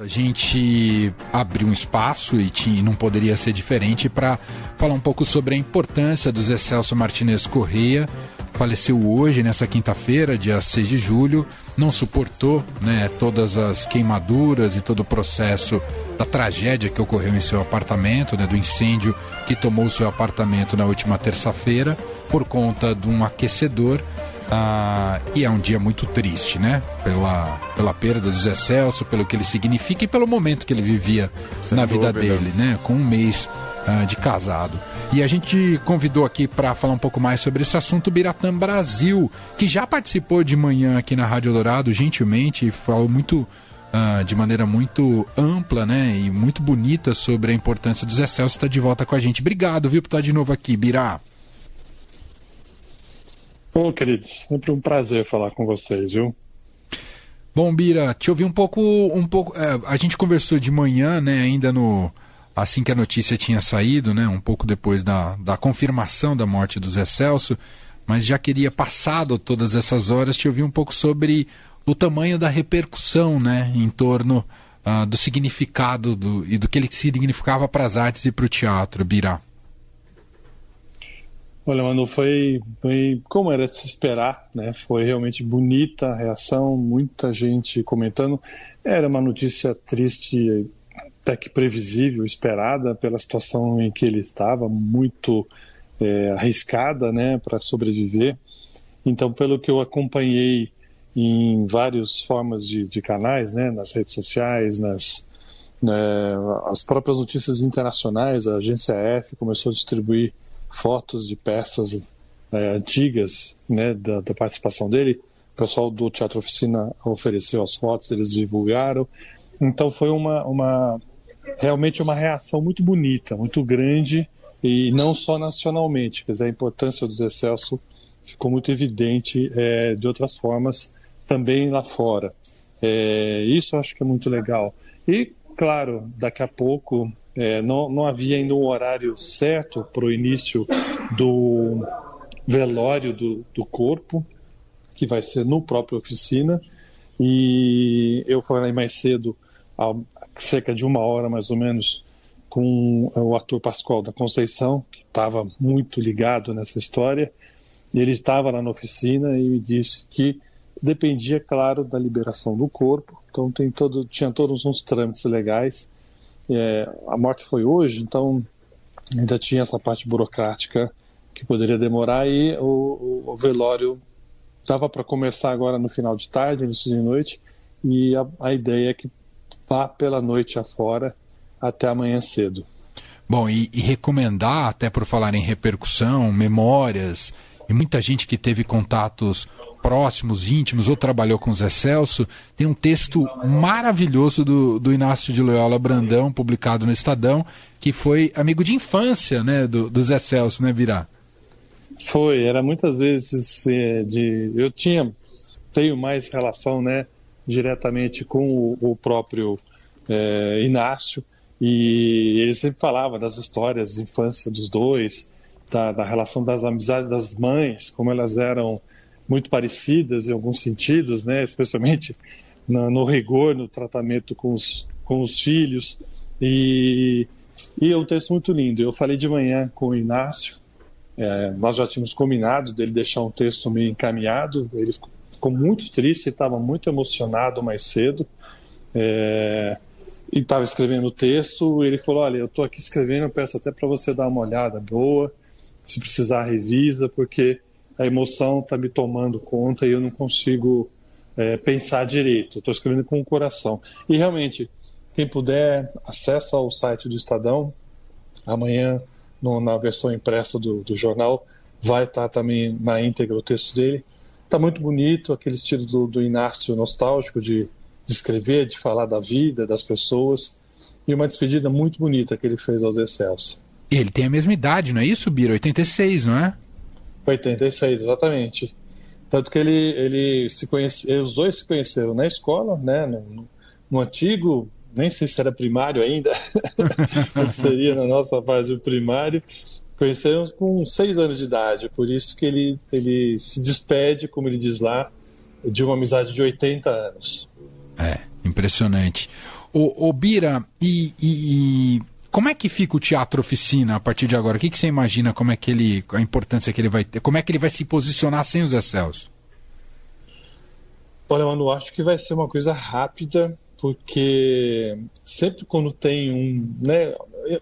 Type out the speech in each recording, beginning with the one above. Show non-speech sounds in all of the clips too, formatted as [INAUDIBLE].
A gente abriu um espaço e tinha, não poderia ser diferente para falar um pouco sobre a importância do Zé Celso Martinez Correia. Faleceu hoje, nessa quinta-feira, dia 6 de julho. Não suportou né, todas as queimaduras e todo o processo da tragédia que ocorreu em seu apartamento, né, do incêndio que tomou seu apartamento na última terça-feira, por conta de um aquecedor ah, e é um dia muito triste, né? Pela, pela perda do Zé Celso, pelo que ele significa e pelo momento que ele vivia Sem na vida dúvida. dele, né? Com um mês ah, de casado. E a gente convidou aqui para falar um pouco mais sobre esse assunto o Biratã Brasil, que já participou de manhã aqui na Rádio Dourado, gentilmente, e falou muito. Uh, de maneira muito ampla né, e muito bonita sobre a importância do Zé Celso estar de volta com a gente. Obrigado, viu, por estar de novo aqui, Birá. Bom, queridos, sempre um prazer falar com vocês, viu? Bom, Bira, te ouvi um pouco, um pouco. É, a gente conversou de manhã, né? Ainda no assim que a notícia tinha saído, né? Um pouco depois da, da confirmação da morte do Zé Celso, mas já queria passado todas essas horas te ouvir um pouco sobre o tamanho da repercussão, né? Em torno uh, do significado do, e do que ele significava para as artes e para o teatro, Bira. Olha, Manu, foi, foi como era de se esperar, né? Foi realmente bonita a reação, muita gente comentando. Era uma notícia triste, até que previsível, esperada pela situação em que ele estava, muito é, arriscada, né, para sobreviver. Então, pelo que eu acompanhei em várias formas de, de canais, né, nas redes sociais, nas né, as próprias notícias internacionais, a agência F começou a distribuir fotos de peças é, antigas né, da, da, participação dele. O pessoal do Teatro Oficina ofereceu as fotos, eles divulgaram. Então foi uma, uma realmente uma reação muito bonita, muito grande e não só nacionalmente. Quer dizer, a importância do Zé ficou muito evidente é, de outras formas também lá fora. É, isso eu acho que é muito legal. E, claro, daqui a pouco é, não, não havia ainda um horário certo para o início do velório do, do corpo, que vai ser no próprio oficina. E eu falei mais cedo, há cerca de uma hora mais ou menos, com o ator Pascoal da Conceição, que estava muito ligado nessa história. Ele estava lá na oficina e me disse que dependia, claro, da liberação do corpo. Então tem todo, tinha todos uns trâmites legais é, a morte foi hoje, então ainda tinha essa parte burocrática que poderia demorar e o, o, velório estava para começar agora no final de tarde, início de noite, e a, a ideia é que vá pela noite afora até amanhã cedo. Bom, e, e, recomendar, até por falar em repercussão, memórias, e muita gente que teve contatos próximos, íntimos, ou trabalhou com Zé Celso, tem um texto maravilhoso do, do Inácio de Loyola Brandão, publicado no Estadão, que foi amigo de infância né, do, do Zé Celso, né, Virá? Foi, era muitas vezes é, de. Eu tinha, tenho mais relação, né, diretamente com o, o próprio é, Inácio, e ele sempre falava das histórias de infância dos dois, da, da relação das amizades das mães, como elas eram muito parecidas em alguns sentidos, né? especialmente no, no rigor no tratamento com os, com os filhos. E, e é um texto muito lindo. Eu falei de manhã com o Inácio, é, nós já tínhamos combinado dele deixar um texto meio encaminhado. Ele ficou muito triste, estava muito emocionado mais cedo. É, e estava escrevendo o texto. ele falou: Olha, eu estou aqui escrevendo, eu peço até para você dar uma olhada boa. Se precisar, revisa, porque a emoção está me tomando conta e eu não consigo é, pensar direito. Estou escrevendo com o coração. E realmente, quem puder, acessa o site do Estadão. Amanhã, no, na versão impressa do, do jornal, vai estar tá também na íntegra o texto dele. Está muito bonito, aquele estilo do, do Inácio nostálgico de, de escrever, de falar da vida, das pessoas. E uma despedida muito bonita que ele fez aos Excelsos. Ele tem a mesma idade, não é isso, Bira? 86, não é? 86, exatamente. Tanto que ele, ele se conhece, os dois se conheceram na escola, né, no, no antigo, nem sei se era primário ainda, [LAUGHS] o que seria na nossa fase primário, conheceram com seis anos de idade, por isso que ele, ele se despede, como ele diz lá, de uma amizade de 80 anos. É, impressionante. Ô, ô Bira, e, e, e, como é que fica o teatro oficina a partir de agora? O que, que você imagina como é que ele, a importância que ele vai ter? Como é que ele vai se posicionar sem os Celso? Olha, mano, acho que vai ser uma coisa rápida, porque sempre quando tem um, né,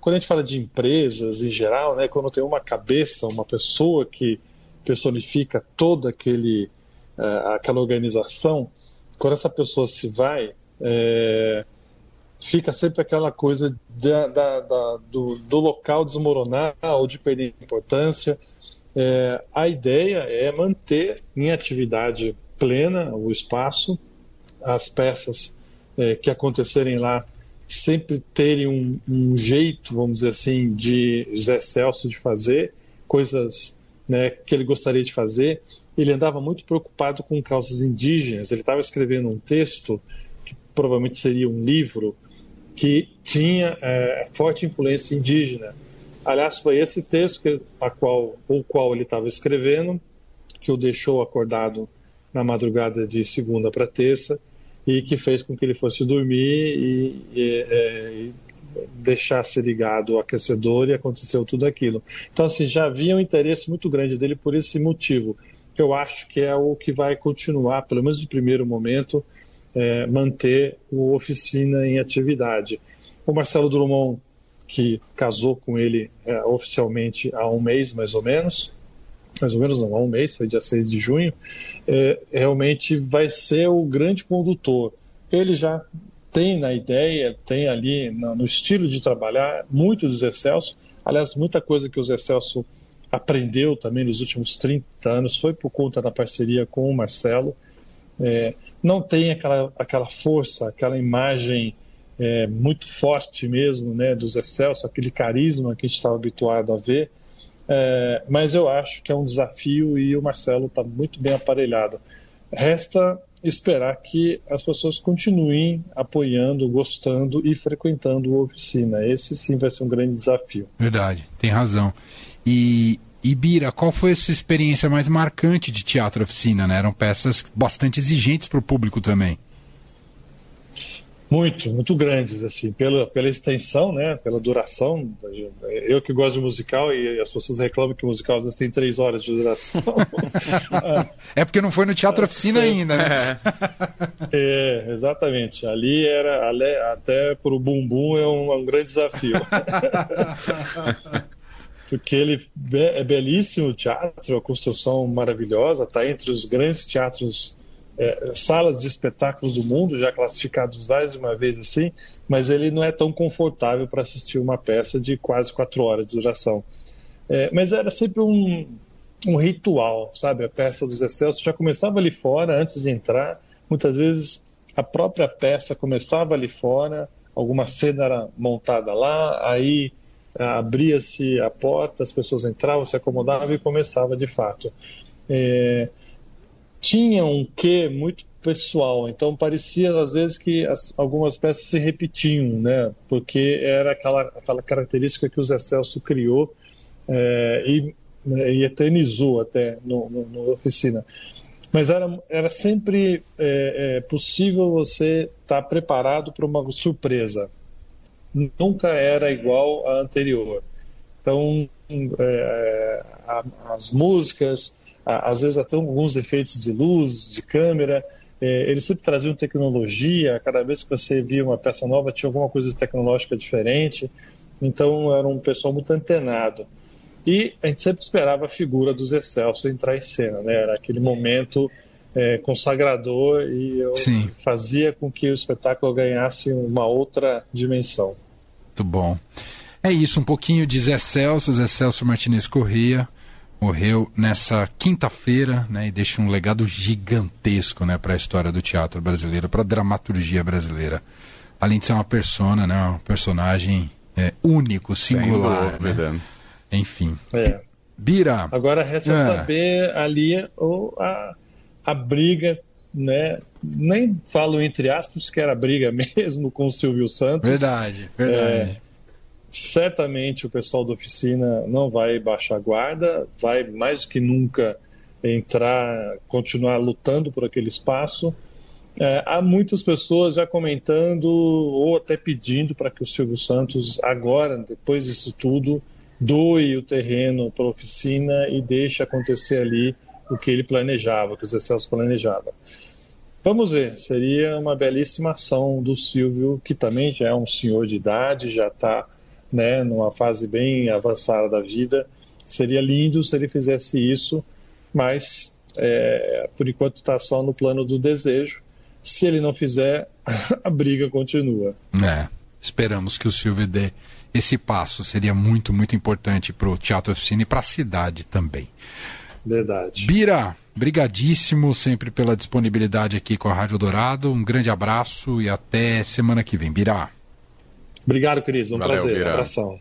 quando a gente fala de empresas em geral, né, quando tem uma cabeça, uma pessoa que personifica toda aquele, uh, aquela organização, quando essa pessoa se vai, é, fica sempre aquela coisa da, da, da, do, do, local desmoronar ou de perder importância. É, a ideia é manter em atividade plena o espaço, as peças é, que acontecerem lá sempre terem um, um, jeito, vamos dizer assim, de José Celso de fazer, coisas né, que ele gostaria de fazer. Ele andava muito preocupado com causas indígenas. Ele estava escrevendo um texto, que provavelmente seria um livro, que tinha é, forte influência indígena. Aliás, foi esse texto que, a qual, o qual ele estava escrevendo que o deixou acordado na madrugada de segunda para terça e que fez com que ele fosse dormir e, e, é, e deixasse ligado o aquecedor e aconteceu tudo aquilo. Então, assim, já havia um interesse muito grande dele por esse motivo. Eu acho que é o que vai continuar, pelo menos no primeiro momento, é, manter o oficina em atividade. O Marcelo Drummond, que casou com ele é, oficialmente há um mês, mais ou menos, mais ou menos não, há um mês, foi dia 6 de junho, é, realmente vai ser o grande condutor. Ele já tem na ideia, tem ali no, no estilo de trabalhar muito dos Excelso. Aliás, muita coisa que os Excelso aprendeu também nos últimos 30 anos foi por conta da parceria com o Marcelo. É, não tem aquela, aquela força, aquela imagem é, muito forte mesmo né, dos Excelso, aquele carisma que a gente estava habituado a ver. É, mas eu acho que é um desafio e o Marcelo está muito bem aparelhado. Resta esperar que as pessoas continuem apoiando, gostando e frequentando a oficina. Esse sim vai ser um grande desafio. Verdade, tem razão. E, Ibira, qual foi a sua experiência mais marcante de teatro oficina? Né? Eram peças bastante exigentes para o público também. Muito, muito grandes, assim, pela, pela extensão, né, pela duração. Eu que gosto de musical e as pessoas reclamam que o musical às vezes tem três horas de duração. [LAUGHS] é porque não foi no Teatro Oficina ainda, né? É, exatamente. Ali era, ali, até pro bumbum é um, é um grande desafio. [LAUGHS] porque ele é belíssimo o teatro, a construção maravilhosa, está entre os grandes teatros é, salas de espetáculos do mundo, já classificados mais uma vez assim, mas ele não é tão confortável para assistir uma peça de quase quatro horas de duração. É, mas era sempre um, um ritual, sabe? A peça dos Excelsos já começava ali fora, antes de entrar. Muitas vezes a própria peça começava ali fora, alguma cena era montada lá, aí abria-se a porta, as pessoas entravam, se acomodavam e começava de fato. É, tinha um quê muito pessoal, então parecia às vezes que as, algumas peças se repetiam, né? Porque era aquela, aquela característica que o Zé Celso criou é, e, né, e, eternizou até no, no, no, oficina. Mas era, era sempre é, possível você estar tá preparado para uma surpresa. Nunca era igual à anterior. Então, é, é, as músicas, às vezes até alguns efeitos de luz, de câmera. É, eles sempre traziam tecnologia, cada vez que você via uma peça nova tinha alguma coisa tecnológica diferente, então era um pessoal muito antenado. E a gente sempre esperava a figura dos Excelso entrar em cena, né? era aquele momento é, consagrador e eu Sim. fazia com que o espetáculo ganhasse uma outra dimensão. Muito bom. É isso, um pouquinho de Zé Celso, Zé Celso Martinez Corrêa, morreu nessa quinta-feira né, e deixa um legado gigantesco né, para a história do teatro brasileiro, para a dramaturgia brasileira. Além de ser uma persona, né, um personagem é, único, singular. Né? Enfim. É. Bira. Agora resta é. saber ali ou a, a briga, né? Nem falo entre aspas que era briga [LAUGHS] mesmo com o Silvio Santos. Verdade, verdade. É, certamente o pessoal da oficina não vai baixar a guarda, vai mais do que nunca entrar, continuar lutando por aquele espaço. É, há muitas pessoas já comentando ou até pedindo para que o Silvio Santos, agora, depois disso tudo, doe o terreno para a oficina e deixe acontecer ali o que ele planejava, que o Zé Celso planejava. Vamos ver, seria uma belíssima ação do Silvio, que também já é um senhor de idade, já está né, numa fase bem avançada da vida. Seria lindo se ele fizesse isso, mas é, por enquanto está só no plano do desejo. Se ele não fizer, [LAUGHS] a briga continua. É, esperamos que o Silvio dê esse passo. Seria muito, muito importante para o Teatro Oficina e para a cidade também. Verdade. Bira, brigadíssimo sempre pela disponibilidade aqui com a Rádio Dourado. Um grande abraço e até semana que vem. Bira. Obrigado, Cris. Um Valeu, prazer. Bira. Abração.